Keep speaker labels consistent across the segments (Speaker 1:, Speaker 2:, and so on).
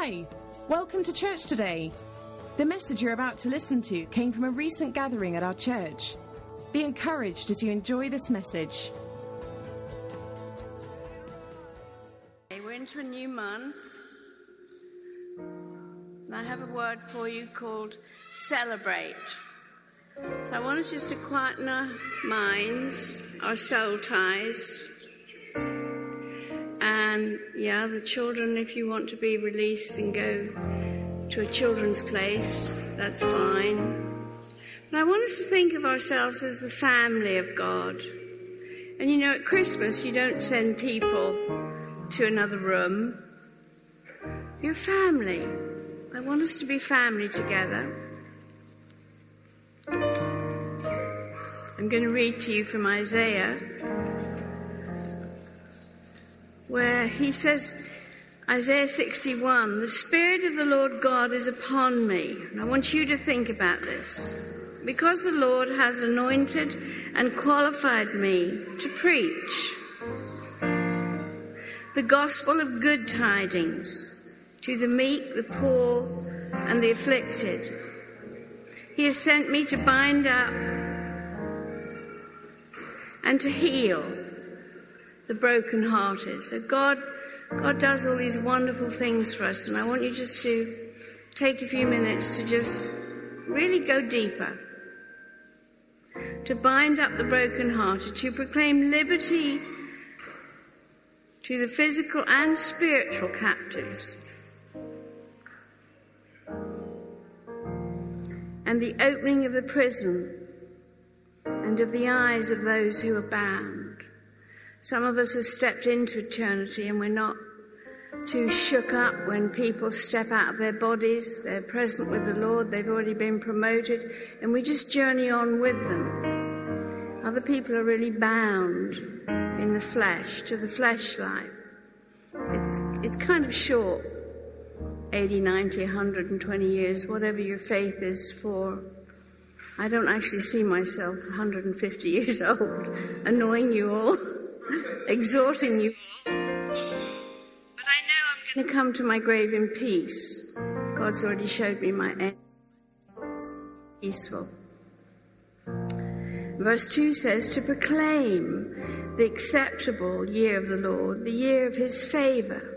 Speaker 1: Hi, welcome to church today. The message you're about to listen to came from a recent gathering at our church. Be encouraged as you enjoy this message.
Speaker 2: We're into a new month. And I have a word for you called celebrate. So I want us just to quieten our minds, our soul ties. And yeah, the children, if you want to be released and go to a children's place, that's fine. But I want us to think of ourselves as the family of God. And you know, at Christmas, you don't send people to another room. You're family. I want us to be family together. I'm going to read to you from Isaiah, where he says, Isaiah 61, the Spirit of the Lord God is upon me. And I want you to think about this. Because the Lord has anointed and qualified me to preach the gospel of good tidings to the meek, the poor, and the afflicted. He has sent me to bind up and to heal the brokenhearted. So God, God does all these wonderful things for us, and I want you just to take a few minutes to just really go deeper. To bind up the brokenhearted, to proclaim liberty to the physical and spiritual captives, and the opening of the prison and of the eyes of those who are bound. Some of us have stepped into eternity and we're not too shook up when people step out of their bodies. They're present with the Lord, they've already been promoted, and we just journey on with them. Other people are really bound in the flesh, to the flesh life. It's, it's kind of short 80, 90, 120 years, whatever your faith is for. I don't actually see myself 150 years old, annoying you all, exhorting you. But I know I'm going to come to my grave in peace. God's already showed me my end. Peaceful. Verse 2 says, To proclaim the acceptable year of the Lord, the year of his favor.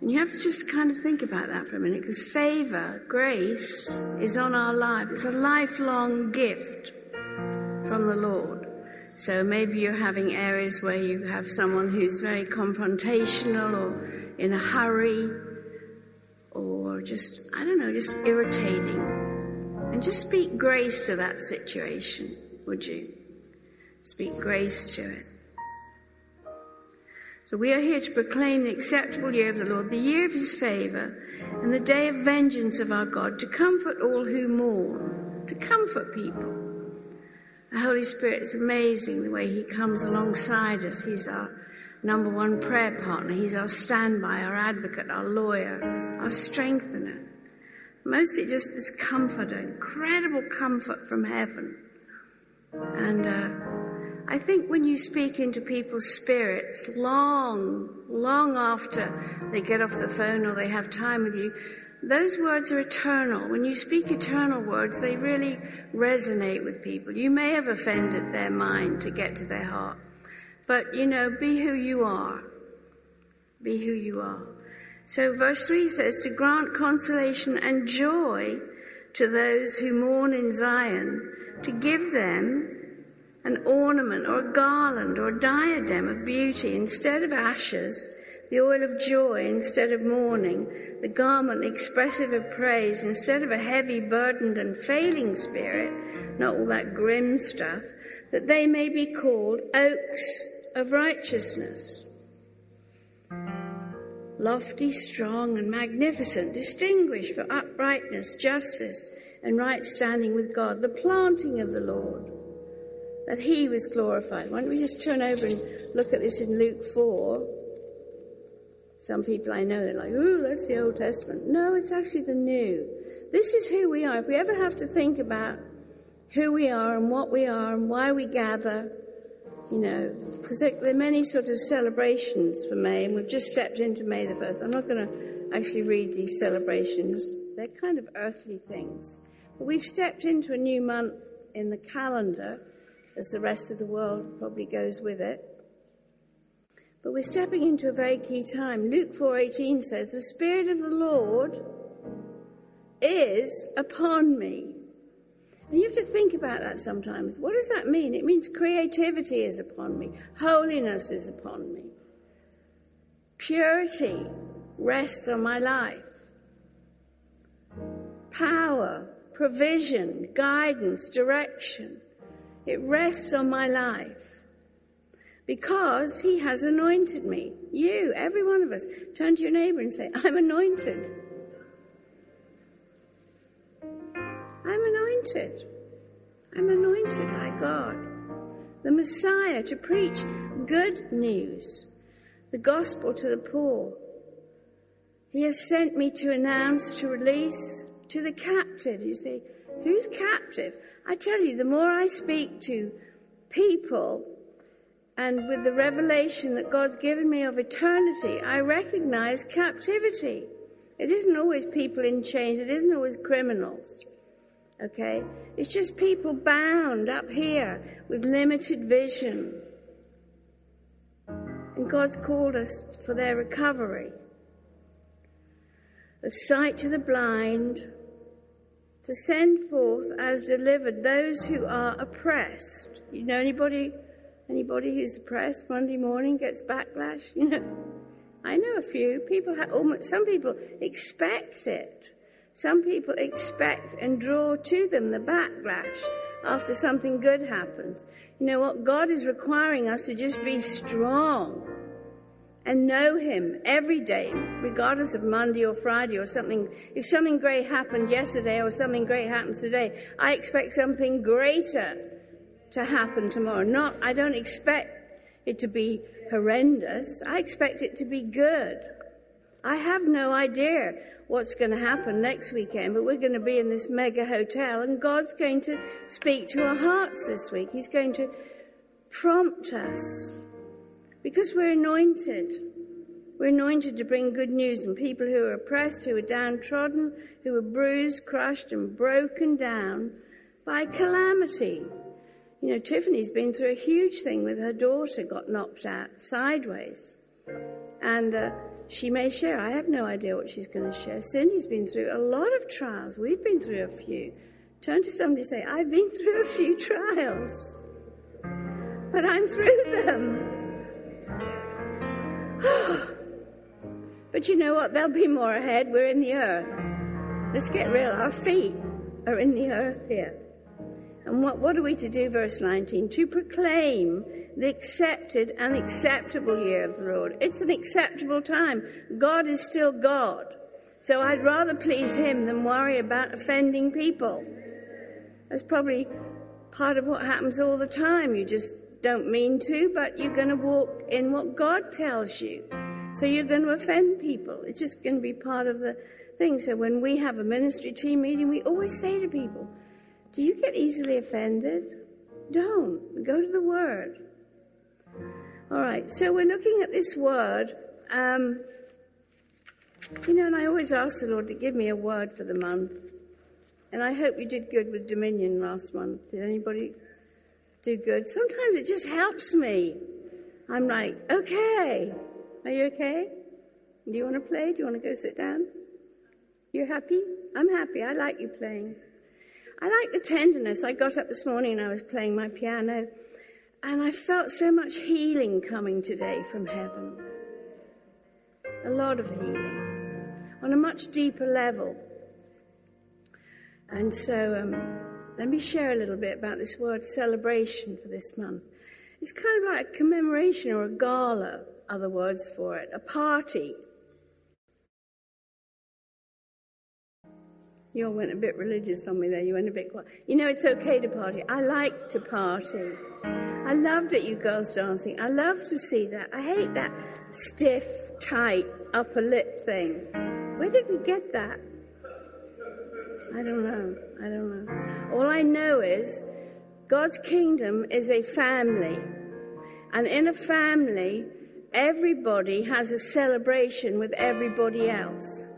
Speaker 2: And you have to just kind of think about that for a minute because favor, grace, is on our life. It's a lifelong gift from the Lord. So maybe you're having areas where you have someone who's very confrontational or in a hurry or just, I don't know, just irritating. And just speak grace to that situation, would you? Speak grace to it. So we are here to proclaim the acceptable year of the Lord, the year of his favor, and the day of vengeance of our God, to comfort all who mourn, to comfort people. The Holy Spirit is amazing the way he comes alongside us. He's our number one prayer partner. He's our standby, our advocate, our lawyer, our strengthener. Mostly just this comfort, incredible comfort from heaven. And uh, I think when you speak into people's spirits long, long after they get off the phone or they have time with you, those words are eternal. When you speak eternal words, they really resonate with people. You may have offended their mind to get to their heart, but you know, be who you are. Be who you are. So, verse 3 says, To grant consolation and joy to those who mourn in Zion, to give them an ornament or a garland or a diadem of beauty instead of ashes, the oil of joy instead of mourning, the garment expressive of praise instead of a heavy, burdened, and failing spirit, not all that grim stuff, that they may be called oaks of righteousness. Lofty, strong, and magnificent, distinguished for uprightness, justice, and right standing with God, the planting of the Lord that he was glorified. Why don't we just turn over and look at this in Luke 4? Some people I know, they're like, ooh, that's the Old Testament. No, it's actually the New. This is who we are. If we ever have to think about who we are and what we are and why we gather, you know, because there, there, are many sort of celebrations for May, and we've just stepped into May the 1st. I'm not going to actually read these celebrations. They're kind of earthly things. But we've stepped into a new month in the calendar, as the rest of the world probably goes with it. But we're stepping into a very key time. Luke 4:18 says, "The spirit of the Lord is upon me." And you have to think about that sometimes. What does that mean? It means creativity is upon me, holiness is upon me, purity rests on my life, power, provision, guidance, direction. It rests on my life because He has anointed me. You, every one of us, turn to your neighbor and say, I'm anointed. I'm anointed. I'm anointed by God, the Messiah, to preach good news, the gospel to the poor. He has sent me to announce, to release to the captive. You see, who's captive? I tell you, the more I speak to people and with the revelation that God's given me of eternity, I recognize captivity. It isn't always people in chains, it isn't always criminals. Okay? It's just people bound up here with limited vision. And God's called us for their recovery of sight to the blind, to send forth as delivered those who are oppressed. You know anybody anybody who's oppressed Monday morning gets backlash? You know, I know a few people. Have, almost, some people expect it. Some people expect and draw to them the backlash after something good happens. You know what? God is requiring us to just be strong and know Him every day, regardless of Monday or Friday or something. If something great happened yesterday or something great happens today, I expect something greater to happen tomorrow. Not, I don't expect it to be horrendous. I expect it to be good. I have no idea what's going to happen next weekend, but we're going to be in this mega hotel and God's going to speak to our hearts this week. He's going to prompt us because we're anointed. We're anointed to bring good news and people who are oppressed, who are downtrodden, who are bruised, crushed, and broken down by calamity. You know, Tiffany's been through a huge thing with her daughter, got knocked out sideways. And uh, she may share. I have no idea what she's going to share. Cindy's been through a lot of trials. We've been through a few. Turn to somebody and say, I've been through a few trials, but I'm through them. but you know what? There'll be more ahead. We're in the earth. Let's get real. Our feet are in the earth here. And what, what are we to do, verse 19? To proclaim the accepted and acceptable year of the Lord. It's an acceptable time. God is still God. So I'd rather please Him than worry about offending people. That's probably part of what happens all the time. You just don't mean to, but you're going to walk in what God tells you. So you're going to offend people. It's just going to be part of the thing. So when we have a ministry team meeting, we always say to people, Do you get easily offended? Don't. Go to the Word. All right, so we're looking at this word. Um, you know, and I always ask the Lord to give me a word for the month. And I hope you did good with Dominion last month. Did anybody do good? Sometimes it just helps me. I'm like, okay, are you okay? Do you want to play? Do you want to go sit down? You're happy? I'm happy. I like you playing. I like the tenderness. I got up this morning and I was playing my piano and I felt so much healing coming today from heaven. A lot of healing on a much deeper level. And so, um, let me share a little bit about this word celebration for this month. It's kind of like a commemoration or a gala, other words for it, a party. You all went a bit religious on me there. You went a bit quiet. You know, it's okay to party. I like to party. I loved it, you girls dancing. I love to see that. I hate that stiff, tight upper lip thing. Where did we get that? I don't know. I don't know. All I know is God's kingdom is a family. And in a family, everybody has a celebration with everybody else.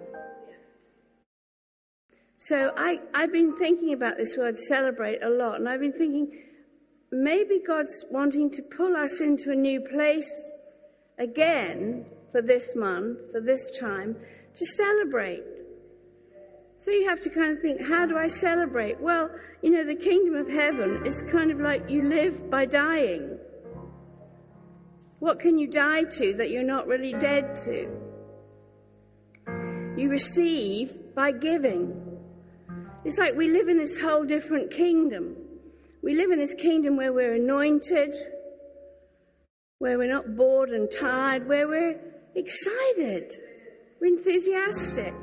Speaker 2: So I, I've been thinking about this word celebrate a lot, and I've been thinking maybe God's wanting to pull us into a new place again for this month, for this time, to celebrate. So you have to kind of think, how do I celebrate? Well, you know, the kingdom of heaven is kind of like you live by dying. What can you die to that you're not really dead to? You receive by giving. It's like we live in this whole different kingdom. We live in this kingdom where we're anointed, where we're not bored and tired, where we're excited, we're enthusiastic.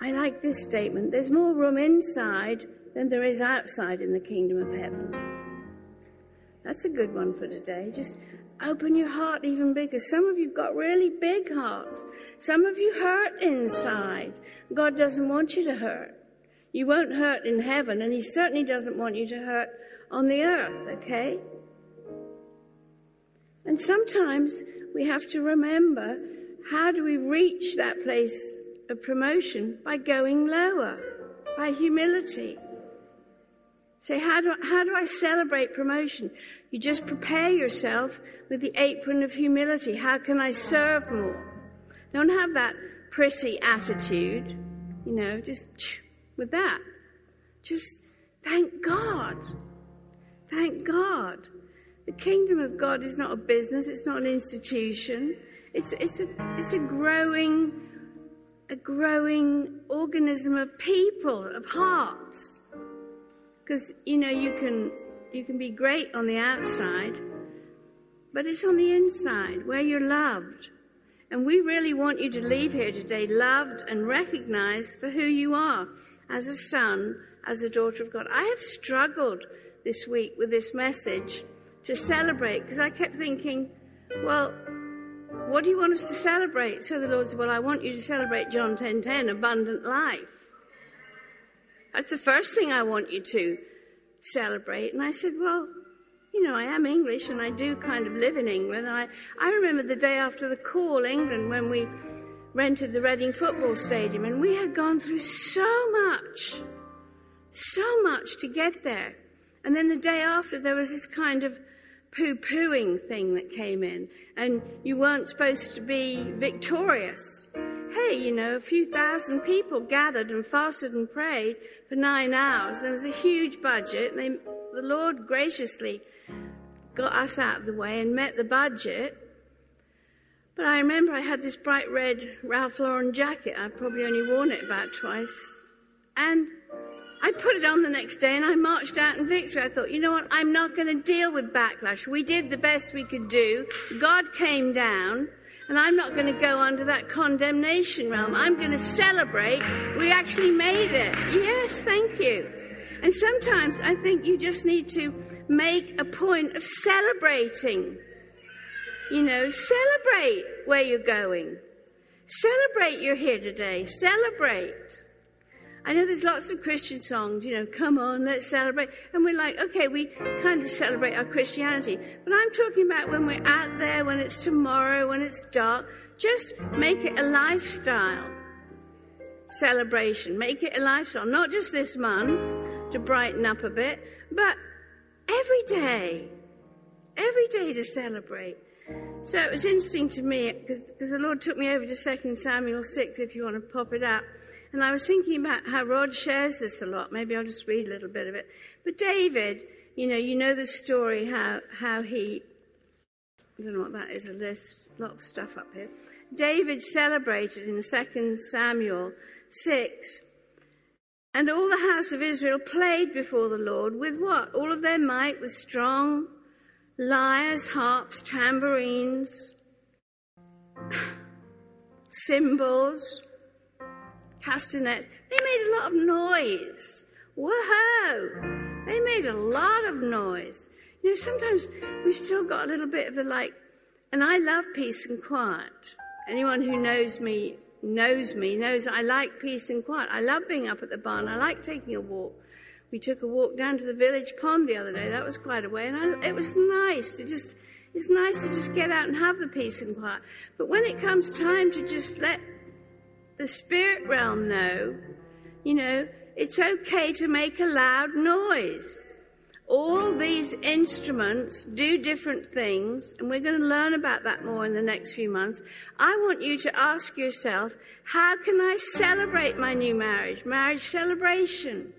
Speaker 2: I like this statement there's more room inside than there is outside in the kingdom of heaven. That's a good one for today. Just open your heart even bigger. Some of you got really big hearts. Some of you hurt inside. God doesn't want you to hurt. You won't hurt in heaven, and He certainly doesn't want you to hurt on the earth, okay? And sometimes we have to remember how do we reach that place of promotion? By going lower, by humility. Say, how do, how do I celebrate promotion? You just prepare yourself with the apron of humility. How can I serve more? Don't have that prissy attitude, you know, just with that. Just thank God. Thank God. The kingdom of God is not a business, it's not an institution. It's, it's, a, it's a growing, a growing organism of people, of hearts. Because, you know, you can, you can be great on the outside, but it's on the inside where you're loved. And we really want you to leave here today loved and recognized for who you are as a son, as a daughter of God. I have struggled this week with this message to celebrate because I kept thinking, well, what do you want us to celebrate? So the Lord said, well, I want you to celebrate John 10:10, 10, 10, abundant life. That's the first thing I want you to celebrate. And I said, well, you know, I am English and I do kind of live in England. And I, I remember the day after the call, England, when we rented the Reading football stadium, and we had gone through so much, so much to get there. And then the day after, there was this kind of poo pooing thing that came in, and you weren't supposed to be victorious. Hey, you know, a few thousand people gathered and fasted and prayed for nine hours. There was a huge budget. They, the Lord graciously got us out of the way and met the budget. But I remember I had this bright red Ralph Lauren jacket. I'd probably only worn it about twice. And I put it on the next day and I marched out in victory. I thought, you know what? I'm not going to deal with backlash. We did the best we could do. God came down. And I'm not going to go under that condemnation realm. I'm going to celebrate. We actually made it. Yes, thank you. And sometimes I think you just need to make a point of celebrating. You know, celebrate where you're going. Celebrate you're here today. Celebrate. I know there's lots of Christian songs, you know, come on, let's celebrate. And we're like, okay, we kind of celebrate our Christianity. But I'm talking about when we're out there, when it's tomorrow, when it's dark. Just make it a lifestyle celebration. Make it a lifestyle, not just this month to brighten up a bit, but every day. Every day to celebrate. So it was interesting to me because the Lord took me over to 2 Samuel 6, if you want to pop it up. And I was thinking about how Rod shares this a lot. Maybe I'll just read a little bit of it. But David, you know, you know the story how, how he, I don't know what that is, a list, a lot of stuff up here. David celebrated in 2 Samuel 6. And all the house of Israel played before the Lord with what? All of their might, with strong lyres, harps, tambourines, cymbals, castanets. They made a lot of noise. Whoa! They made a lot of noise. You know, sometimes we've still got a little bit of the like, and I love peace and quiet. Anyone who knows me knows me knows I like peace and quiet. I love being up at the barn. I like taking a walk we took a walk down to the village pond the other day. That was quite a way, and I, it was nice to just. It's nice to just get out and have the peace and quiet. But when it comes time to just let the spirit realm know, you know, it's okay to make a loud noise. All these instruments do different things, and we're going to learn about that more in the next few months. I want you to ask yourself, how can I celebrate my new marriage? Marriage celebration,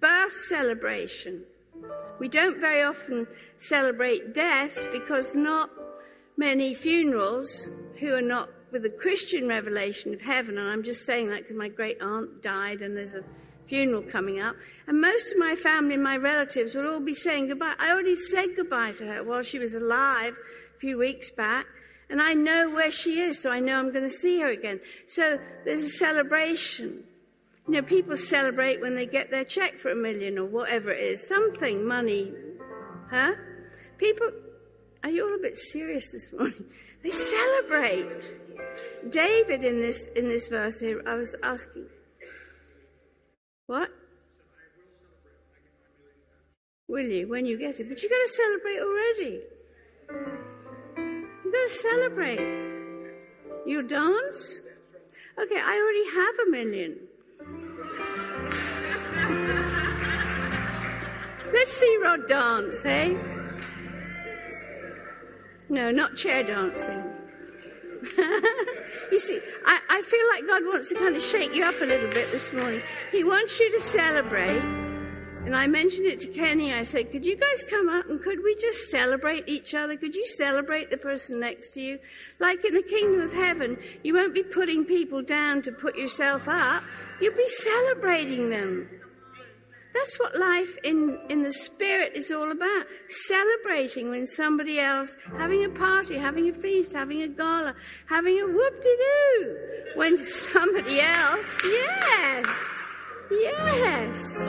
Speaker 2: birth celebration. We don't very often celebrate deaths because not many funerals who are not with a Christian revelation of heaven, and I'm just saying that because my great aunt died and there's a funeral coming up, and most of my family and my relatives will all be saying goodbye. I already said goodbye to her while she was alive a few weeks back, and I know where she is, so I know I'm going to see her again. So there's a celebration. You know, people celebrate when they get their check for a million or whatever it is, something, money, huh? People, are you all a bit serious this morning? They celebrate. David in this in this verse here, I was asking, what? Will you when you get it? But you've got to celebrate already. You've got to celebrate. You dance? Okay, I already have a million. Let's see Rod dance, hey? No, not chair dancing. you see, I, I feel like God wants to kind of shake you up a little bit this morning. He wants you to celebrate. And I mentioned it to Kenny. I said, Could you guys come up and could we just celebrate each other? Could you celebrate the person next to you? Like in the kingdom of heaven, you won't be putting people down to put yourself up, you'll be celebrating them. That's what life in, in the spirit is all about. Celebrating when somebody else, having a party, having a feast, having a gala, having a whoop de doo. When somebody else, yes, yes.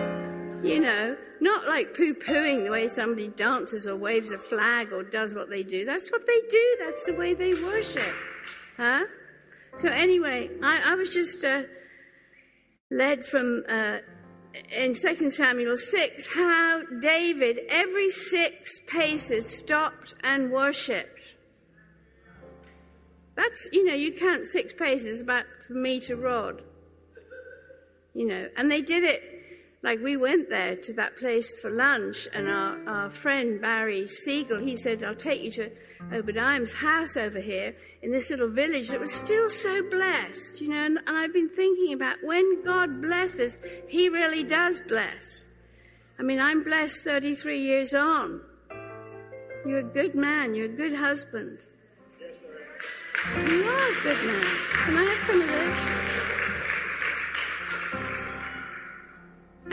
Speaker 2: You know, not like poo pooing the way somebody dances or waves a flag or does what they do. That's what they do, that's the way they worship. Huh? So, anyway, I, I was just uh, led from. Uh, in 2 Samuel 6 how David, every six paces, stopped and worshipped. That's, you know, you count six paces about from me to Rod. You know, and they did it like we went there to that place for lunch, and our, our friend Barry Siegel, he said, I'll take you to Obadiah's house over here in this little village that was still so blessed, you know. And, and I've been thinking about when God blesses, He really does bless. I mean, I'm blessed 33 years on. You're a good man, you're a good husband. You are a good man. Can I have some of this?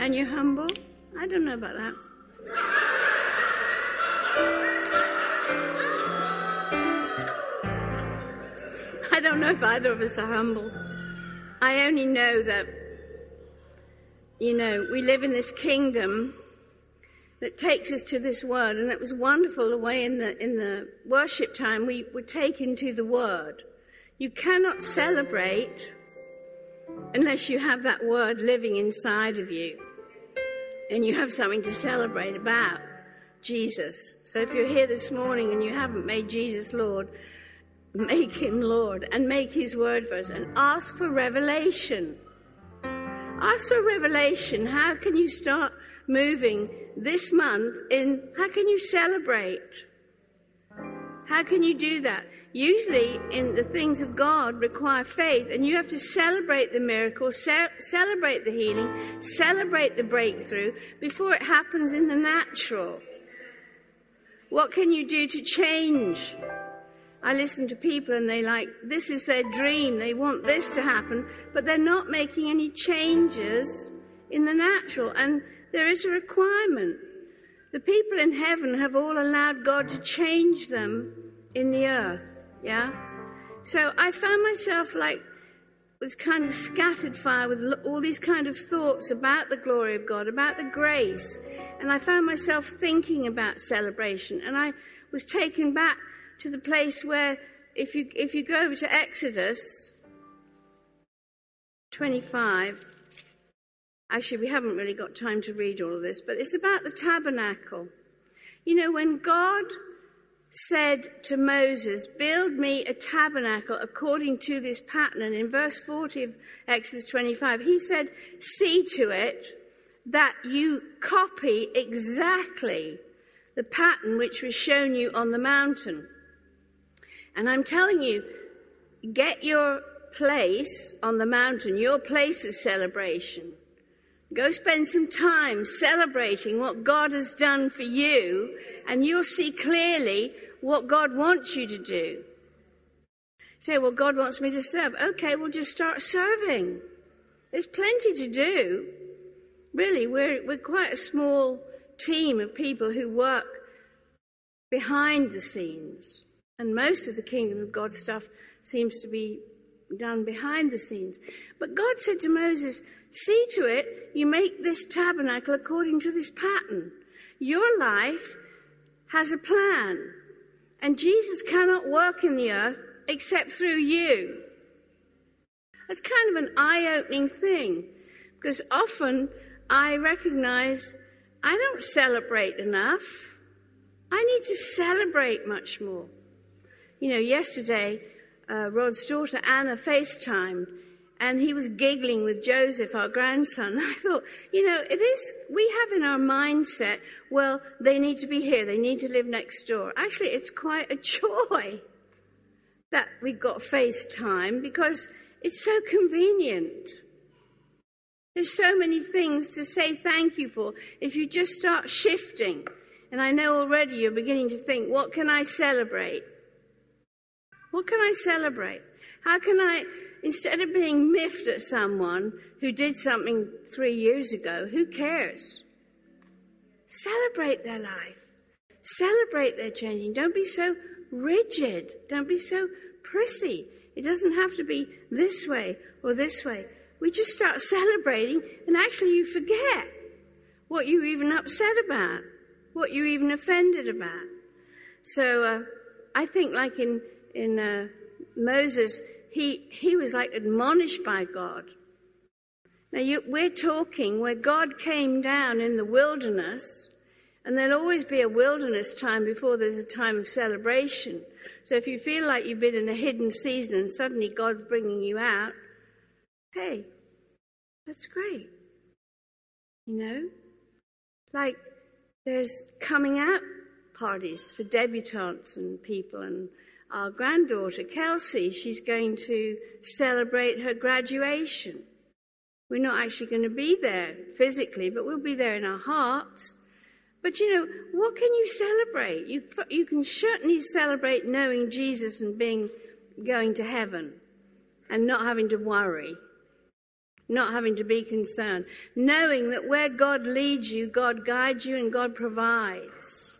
Speaker 2: And you're humble? I don't know about that. I don't know if either of us are humble. I only know that, you know, we live in this kingdom that takes us to this word, and it was wonderful the way in the in the worship time we were taken to the word. You cannot celebrate unless you have that word living inside of you and you have something to celebrate about Jesus. So if you're here this morning and you haven't made Jesus Lord, make him Lord and make his word for us and ask for revelation. Ask for revelation. How can you start moving this month in how can you celebrate? How can you do that? Usually, in the things of God, require faith, and you have to celebrate the miracle, ce- celebrate the healing, celebrate the breakthrough before it happens in the natural. What can you do to change? I listen to people and they like, this is their dream, they want this to happen, but they're not making any changes in the natural, and there is a requirement. The people in heaven have all allowed God to change them in the earth. Yeah? So I found myself like with kind of scattered fire with all these kind of thoughts about the glory of God, about the grace. And I found myself thinking about celebration. And I was taken back to the place where, if you, if you go over to Exodus 25, Actually, we haven't really got time to read all of this, but it's about the tabernacle. You know, when God said to Moses, Build me a tabernacle according to this pattern, and in verse 40 of Exodus 25, he said, See to it that you copy exactly the pattern which was shown you on the mountain. And I'm telling you, get your place on the mountain, your place of celebration. Go spend some time celebrating what God has done for you, and you'll see clearly what God wants you to do. Say, well, God wants me to serve. Okay, we'll just start serving. There's plenty to do. Really, we're, we're quite a small team of people who work behind the scenes. And most of the kingdom of God stuff seems to be done behind the scenes. But God said to Moses, See to it, you make this tabernacle according to this pattern. Your life has a plan. And Jesus cannot work in the earth except through you. That's kind of an eye opening thing because often I recognize I don't celebrate enough. I need to celebrate much more. You know, yesterday, uh, Rod's daughter Anna FaceTimed and he was giggling with Joseph, our grandson. I thought, you know, it is, we have in our mindset, well, they need to be here, they need to live next door. Actually, it's quite a joy that we got FaceTime because it's so convenient. There's so many things to say thank you for if you just start shifting. And I know already you're beginning to think, what can I celebrate? What can I celebrate? How can I Instead of being miffed at someone who did something three years ago, who cares? Celebrate their life. Celebrate their changing. Don't be so rigid. Don't be so prissy. It doesn't have to be this way or this way. We just start celebrating, and actually, you forget what you even upset about, what you even offended about. So uh, I think, like in in uh, Moses, he, he was like admonished by God. Now, you, we're talking where God came down in the wilderness, and there'll always be a wilderness time before there's a time of celebration. So if you feel like you've been in a hidden season and suddenly God's bringing you out, hey, that's great. You know? Like there's coming out parties for debutantes and people and our granddaughter, Kelsey, she's going to celebrate her graduation. We're not actually going to be there physically, but we'll be there in our hearts. But you know, what can you celebrate? You, you can certainly celebrate knowing Jesus and being going to heaven and not having to worry, not having to be concerned, knowing that where God leads you, God guides you and God provides.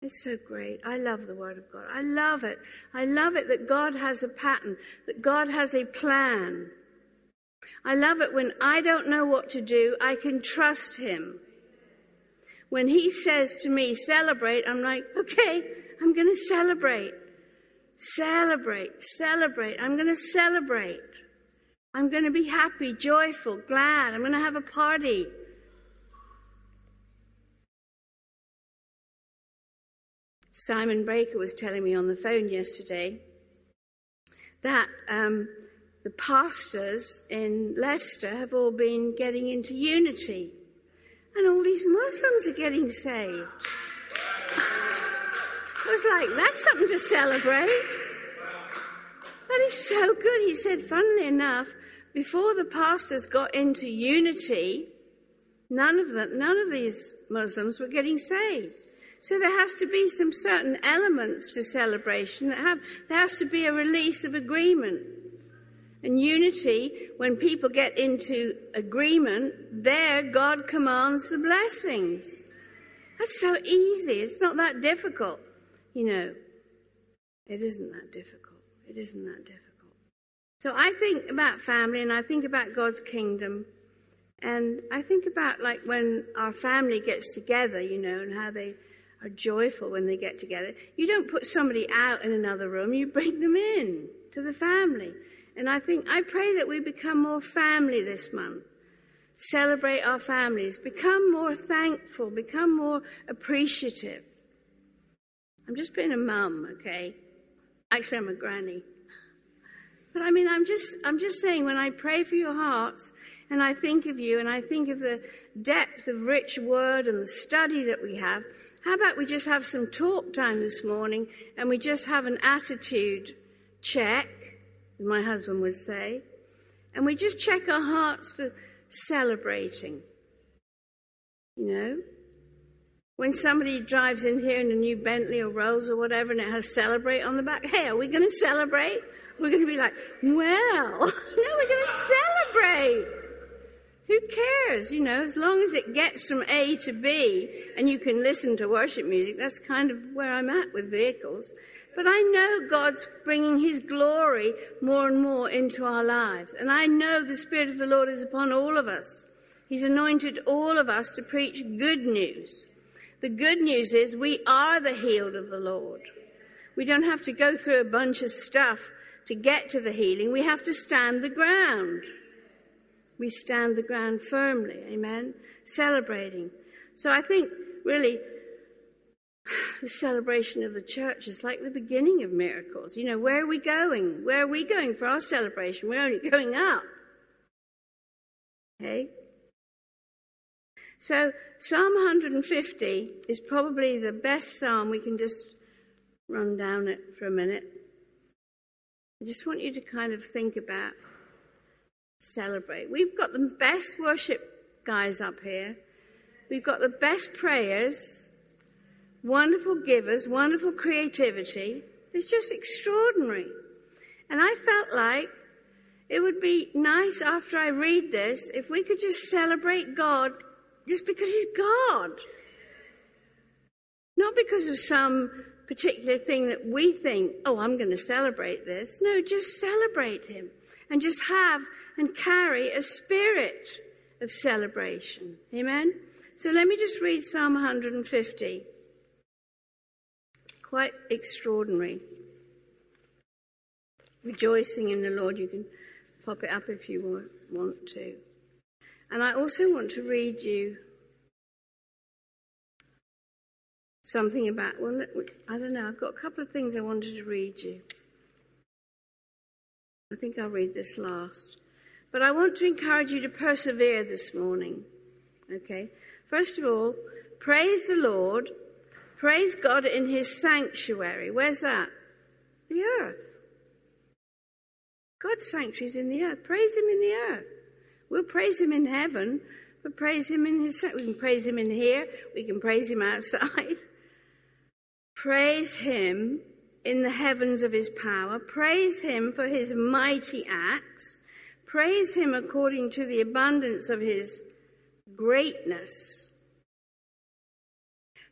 Speaker 2: It's so great. I love the Word of God. I love it. I love it that God has a pattern, that God has a plan. I love it when I don't know what to do, I can trust Him. When He says to me, celebrate, I'm like, okay, I'm going to celebrate. Celebrate, celebrate. I'm going to celebrate. I'm going to be happy, joyful, glad. I'm going to have a party. Simon Breaker was telling me on the phone yesterday that um, the pastors in Leicester have all been getting into unity, and all these Muslims are getting saved. I was like, that's something to celebrate. That is so good. He said, funnily enough, before the pastors got into unity, none of them, none of these Muslims were getting saved. So there has to be some certain elements to celebration that have, there has to be a release of agreement. And unity, when people get into agreement, there God commands the blessings. That's so easy. It's not that difficult. You know, it isn't that difficult. It isn't that difficult. So I think about family and I think about God's kingdom. And I think about like when our family gets together, you know, and how they are joyful when they get together. You don't put somebody out in another room, you bring them in to the family. And I think, I pray that we become more family this month. celebrate our families, become more thankful, become more appreciative. I'm just being a mum, okay? Actually, I'm a granny. But I mean, I'm just, I'm just saying, when I pray for your hearts and I think of you and I think of the depth of rich word and the study that we have, how about we just have some talk time this morning and we just have an attitude check, as my husband would say, and we just check our hearts for celebrating. You know? When somebody drives in here in a new Bentley or Rolls or whatever and it has celebrate on the back, hey, are we going to celebrate? We're going to be like, well, no, we're going to celebrate. Who cares? You know, as long as it gets from A to B and you can listen to worship music, that's kind of where I'm at with vehicles. But I know God's bringing His glory more and more into our lives. And I know the Spirit of the Lord is upon all of us. He's anointed all of us to preach good news. The good news is we are the healed of the Lord. We don't have to go through a bunch of stuff to get to the healing. We have to stand the ground. We stand the ground firmly. Amen. Celebrating. So I think really the celebration of the church is like the beginning of miracles. You know, where are we going? Where are we going for our celebration? We're only going up. Okay? So, Psalm 150 is probably the best psalm. We can just run down it for a minute. I just want you to kind of think about celebrate. We've got the best worship guys up here. We've got the best prayers, wonderful givers, wonderful creativity. It's just extraordinary. And I felt like it would be nice after I read this if we could just celebrate God just because He's God. Not because of some particular thing that we think, oh, I'm going to celebrate this. No, just celebrate Him and just have and carry a spirit of celebration. Amen? So let me just read Psalm 150. Quite extraordinary. Rejoicing in the Lord. You can pop it up if you want to. And I also want to read you something about, well, I don't know, I've got a couple of things I wanted to read you. I think I'll read this last. But I want to encourage you to persevere this morning. Okay? First of all, praise the Lord. Praise God in his sanctuary. Where's that? The earth. God's sanctuary is in the earth. Praise him in the earth. We'll praise him in heaven, but praise him in his we can praise him in here, we can praise him outside. praise him in the heavens of his power. Praise him for his mighty acts. Praise him according to the abundance of his greatness.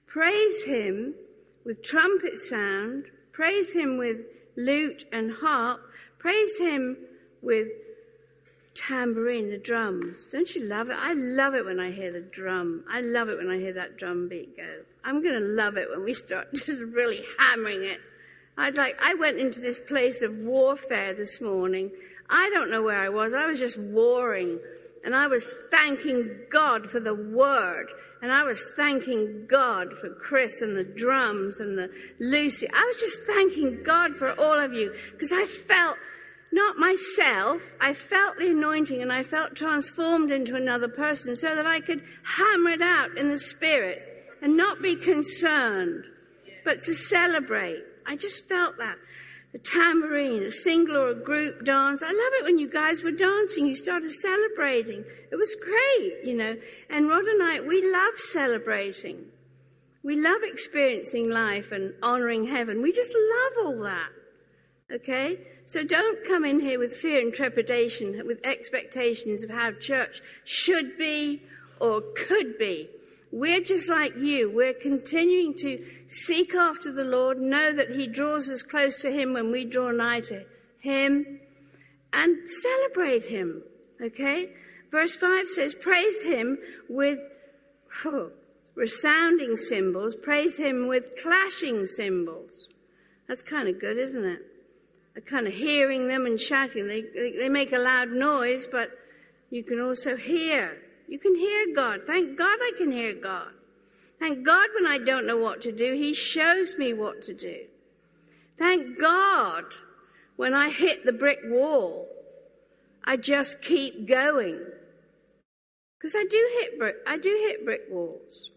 Speaker 2: Praise him with trumpet sound. Praise him with lute and harp. Praise him with tambourine, the drums. Don't you love it? I love it when I hear the drum. I love it when I hear that drum beat go. I'm going to love it when we start just really hammering it. I'd like, I went into this place of warfare this morning I don't know where I was. I was just warring. And I was thanking God for the word. And I was thanking God for Chris and the drums and the Lucy. I was just thanking God for all of you because I felt not myself, I felt the anointing and I felt transformed into another person so that I could hammer it out in the spirit and not be concerned, but to celebrate. I just felt that a tambourine, a single or a group dance. I love it when you guys were dancing. You started celebrating. It was great, you know. And Rod and I, we love celebrating. We love experiencing life and honoring heaven. We just love all that. Okay? So don't come in here with fear and trepidation, with expectations of how church should be or could be. We're just like you. We're continuing to seek after the Lord, know that He draws us close to Him when we draw nigh to Him, and celebrate Him. Okay? Verse 5 says, Praise Him with oh, resounding cymbals, praise Him with clashing cymbals. That's kind of good, isn't it? Kind of hearing them and shouting. They, they, they make a loud noise, but you can also hear You can hear God. Thank God I can hear God. Thank God when I don't know what to do, He shows me what to do. Thank God when I hit the brick wall, I just keep going. Because I do hit brick, I do hit brick walls.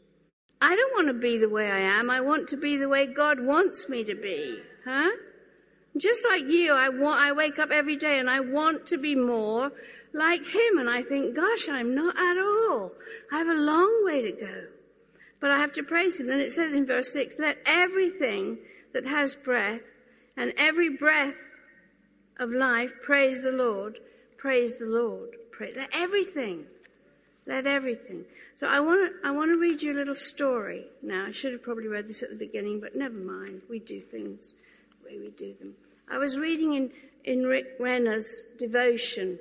Speaker 2: I don't want to be the way I am. I want to be the way God wants me to be. Huh? Just like you, I want, I wake up every day and I want to be more like Him. And I think, gosh, I'm not at all. I have a long way to go. But I have to praise Him. And it says in verse 6, let everything that has breath and every breath of life praise the Lord. Praise the Lord. Pray. Let everything. Let everything. So I want to I want to read you a little story. Now I should have probably read this at the beginning, but never mind. We do things the way we do them. I was reading in in Rick Renner's devotion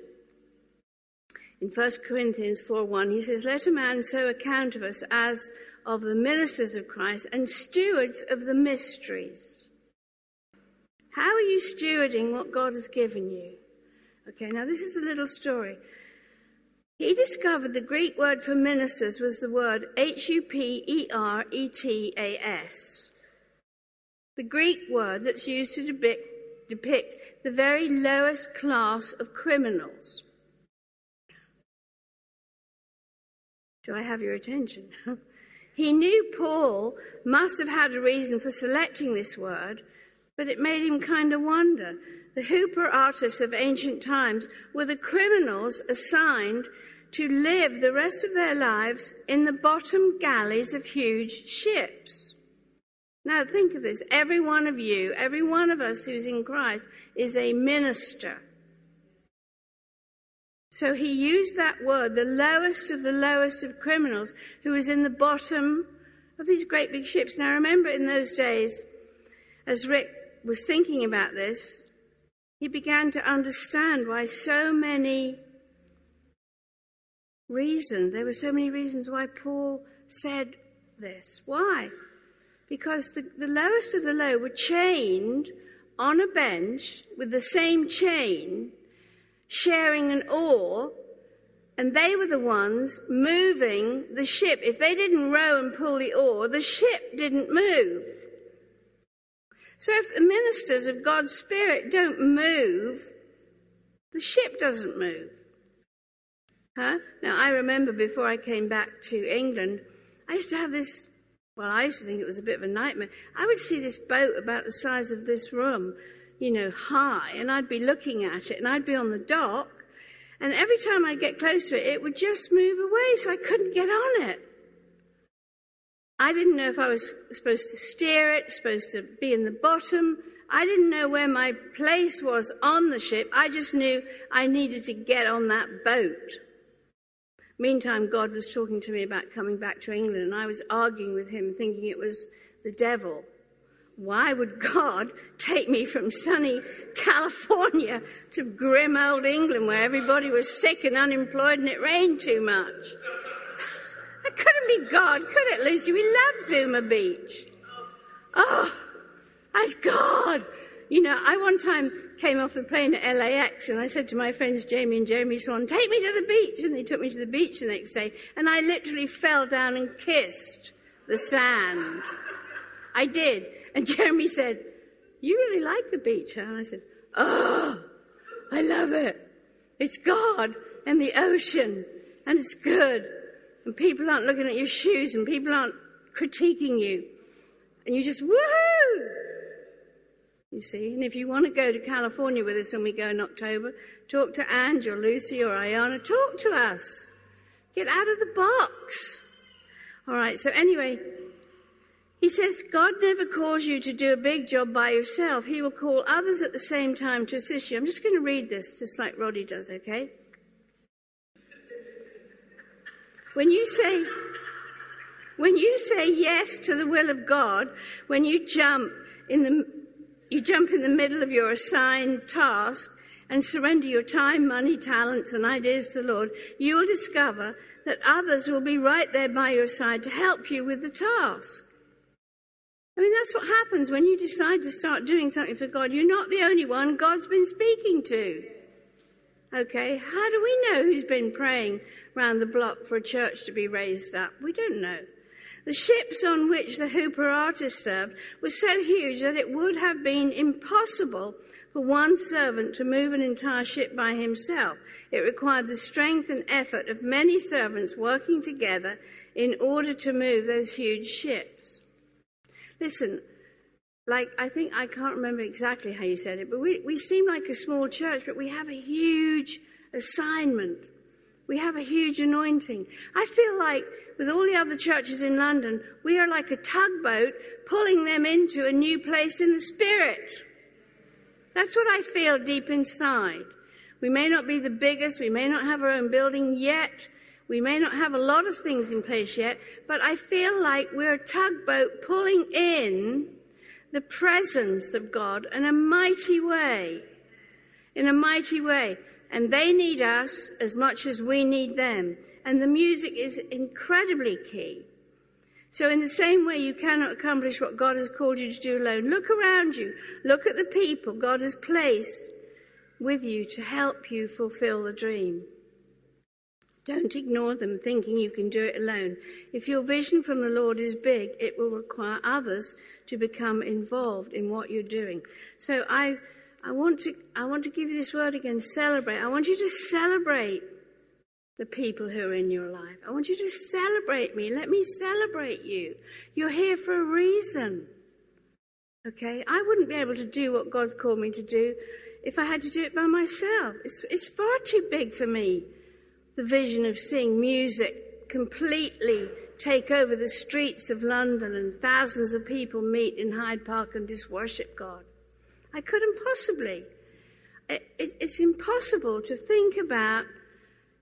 Speaker 2: in 1 Corinthians 4:1. He says, "Let a man so account of us as of the ministers of Christ and stewards of the mysteries." How are you stewarding what God has given you? Okay, now this is a little story. He discovered the Greek word for ministers was the word H U P E R E T A S. The Greek word that's used to depict, depict the very lowest class of criminals. Do I have your attention? he knew Paul must have had a reason for selecting this word, but it made him kind of wonder. The hooper artists of ancient times were the criminals assigned to live the rest of their lives in the bottom galleys of huge ships. Now, think of this. Every one of you, every one of us who's in Christ, is a minister. So he used that word, the lowest of the lowest of criminals, who was in the bottom of these great big ships. Now, remember in those days, as Rick was thinking about this, he began to understand why so many reasons, There were so many reasons why Paul said this. Why? Because the, the lowest of the low were chained on a bench with the same chain, sharing an oar, and they were the ones moving the ship. If they didn't row and pull the oar, the ship didn't move. So if the ministers of God's Spirit don't move, the ship doesn't move. Huh? Now, I remember before I came back to England, I used to have this, well, I used to think it was a bit of a nightmare. I would see this boat about the size of this room, you know, high, and I'd be looking at it, and I'd be on the dock, and every time I'd get close to it, it would just move away, so I couldn't get on it. I didn't know if I was supposed to steer it, supposed to be in the bottom. I didn't know where my place was on the ship. I just knew I needed to get on that boat. Meantime, God was talking to me about coming back to England, and I was arguing with him, thinking it was the devil. Why would God take me from sunny California to grim old England where everybody was sick and unemployed and it rained too much? That couldn't be God, could it, Lucy? We love Zuma Beach. Oh, that's God. You know, I one time came off the plane at LAX and I said to my friends Jamie and Jeremy Swan, take me to the beach. And they took me to the beach the next day and I literally fell down and kissed the sand. I did. And Jeremy said, you really like the beach? And I said, oh, I love it. It's God and the ocean and it's good. And people aren't looking at your shoes and people aren't critiquing you. And you just, woohoo! You see, and if you want to go to California with us when we go in October, talk to Ange or Lucy or Ayana. Talk to us. Get out of the box. All right, so anyway, he says God never calls you to do a big job by yourself. He will call others at the same time to assist you. I'm just going to read this just like Roddy does, okay? When you say, when you say yes to the will of God, when you jump in the you jump in the middle of your assigned task and surrender your time, money, talents, and ideas to the Lord, you'll discover that others will be right there by your side to help you with the task. I mean, that's what happens when you decide to start doing something for God. You're not the only one God's been speaking to. Okay, how do we know who's been praying round the block for a church to be raised up? We don't know. The ships on which the Hooper artists served were so huge that it would have been impossible for one servant to move an entire ship by himself. It required the strength and effort of many servants working together in order to move those huge ships. Listen, like I think I can't remember exactly how you said it, but we, we seem like a small church, but we have a huge assignment. We have a huge anointing. I feel like with all the other churches in London, we are like a tugboat pulling them into a new place in the spirit. That's what I feel deep inside. We may not be the biggest, we may not have our own building yet, we may not have a lot of things in place yet, but I feel like we're a tugboat pulling in the presence of God in a mighty way. In a mighty way. And they need us as much as we need them. And the music is incredibly key. So, in the same way, you cannot accomplish what God has called you to do alone. Look around you. Look at the people God has placed with you to help you fulfill the dream. Don't ignore them thinking you can do it alone. If your vision from the Lord is big, it will require others to become involved in what you're doing. So I, I, want, to, I want to give you this word again celebrate. I want you to celebrate the people who are in your life. I want you to celebrate me. Let me celebrate you. You're here for a reason. Okay? I wouldn't be able to do what God's called me to do if I had to do it by myself. It's, it's far too big for me the vision of seeing music completely take over the streets of London and thousands of people meet in Hyde Park and just worship God. I couldn't possibly. It, it, it's impossible to think about,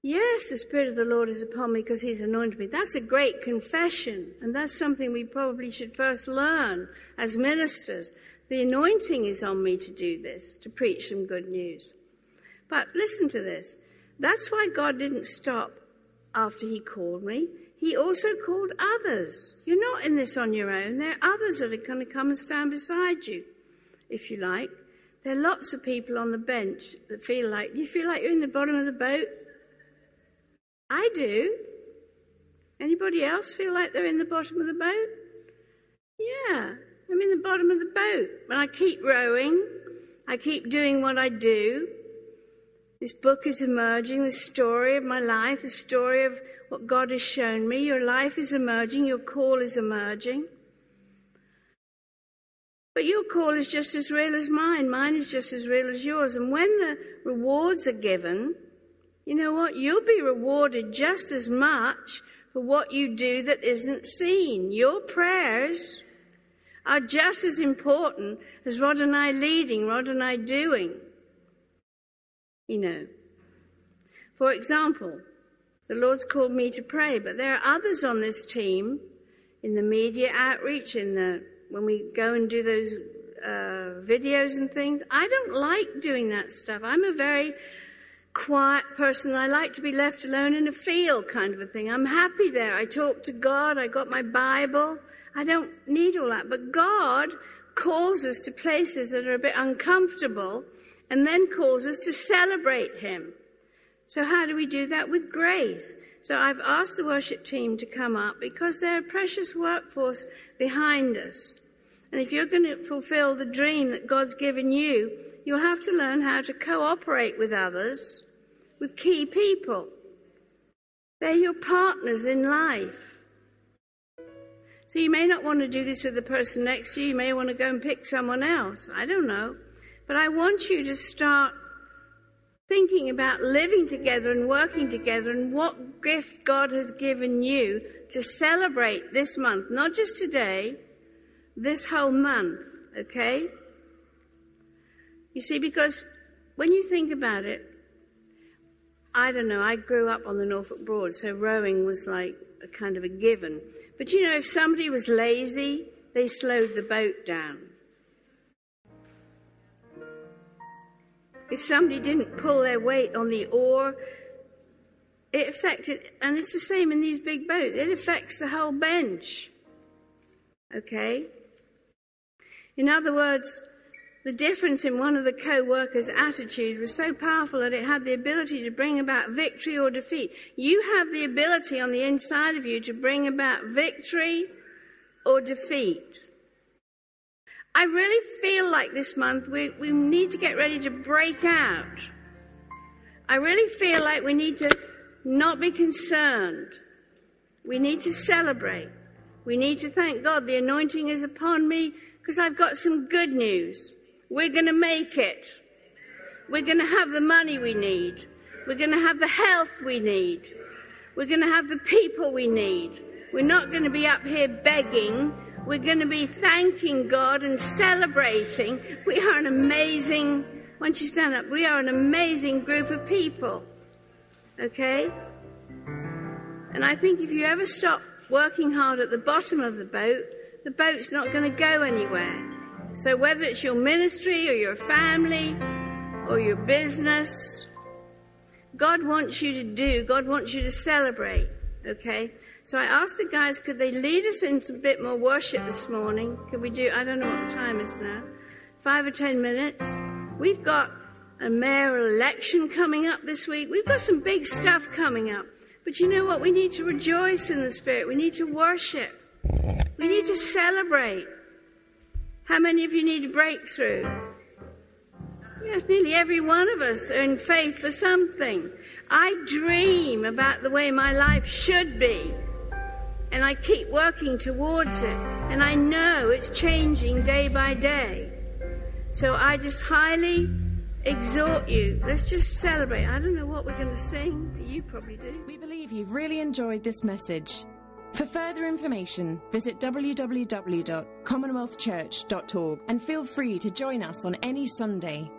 Speaker 2: yes, the Spirit of the Lord is upon me because He's anointed me. That's a great confession, and that's something we probably should first learn as ministers. The anointing is on me to do this, to preach some good news. But listen to this. That's why God didn't stop after He called me. He also called others. You're not in this on your own. There are others that are going to come and stand beside you, if you like. There are lots of people on the bench that feel like, you feel like you're in the bottom of the boat? I do. Anybody else feel like they're in the bottom of the boat? Yeah, I'm in the bottom of the boat. And I keep rowing. I keep doing what I do. This book is emerging, the story of my life, the story of what God has shown me. Your life is emerging, your call is emerging. But your call is just as real as mine. Mine is just as real as yours. And when the rewards are given, you know what? You'll be rewarded just as much for what you do that isn't seen. Your prayers are just as important as Rod and I leading, Rod and I doing you know. For example, the Lord's called me to pray, but there are others on this team in the media outreach, in the when we go and do those uh, videos and things. I don't like doing that stuff. I'm a very quiet person. I like to be left alone in a field, kind of a thing. I'm happy there. I talk to God. I got my Bible. I don't need all that. But God calls us to places that are a bit uncomfortable and then calls us to celebrate Him. So, how do we do that? With grace. So, I've asked the worship team to come up because they're a precious workforce behind us. And if you're going to fulfill the dream that God's given you, you'll have to learn how to cooperate with others, with key people. They're your partners in life. So you may not want to do this with the person next to you. You may want to go and pick someone else. I don't know. But I want you to start thinking about living together and working together and what gift God has given you to celebrate this month, not just today, this whole month, okay? You see, because when you think about it, I don't know, I grew up on the Norfolk Broad, so rowing was like a kind of a given. But you know, if somebody was lazy, they slowed the boat down. If somebody didn't pull their weight on the oar, it affected, and it's the same in these big boats, it affects the whole bench. Okay? In other words, the difference in one of the co workers' attitude was so powerful that it had the ability to bring about victory or defeat. You have the ability on the inside of you to bring about victory or defeat. I really feel like this month we, we need to get ready to break out. I really feel like we need to not be concerned. We need to celebrate. We need to thank God. The anointing is upon me because I've got some good news. We're going to make it. We're going to have the money we need. We're going to have the health we need. We're going to have the people we need. We're not going to be up here begging. We're going to be thanking God and celebrating. We are an amazing, once you stand up, we are an amazing group of people. Okay? And I think if you ever stop working hard at the bottom of the boat, the boat's not going to go anywhere. So, whether it's your ministry or your family or your business, God wants you to do, God wants you to celebrate, okay? So, I asked the guys, could they lead us into a bit more worship this morning? Could we do, I don't know what the time is now, five or ten minutes? We've got a mayoral election coming up this week. We've got some big stuff coming up. But you know what? We need to rejoice in the Spirit. We need to worship. We need to celebrate. How many of you need a breakthrough? Yes, nearly every one of us are in faith for something. I dream about the way my life should be, and I keep working towards it, and I know it's changing day by day. So I just highly exhort you. Let's just celebrate. I don't know what we're going to sing. You probably do?
Speaker 1: We believe you've really enjoyed this message. For further information, visit www.commonwealthchurch.org and feel free to join us on any Sunday.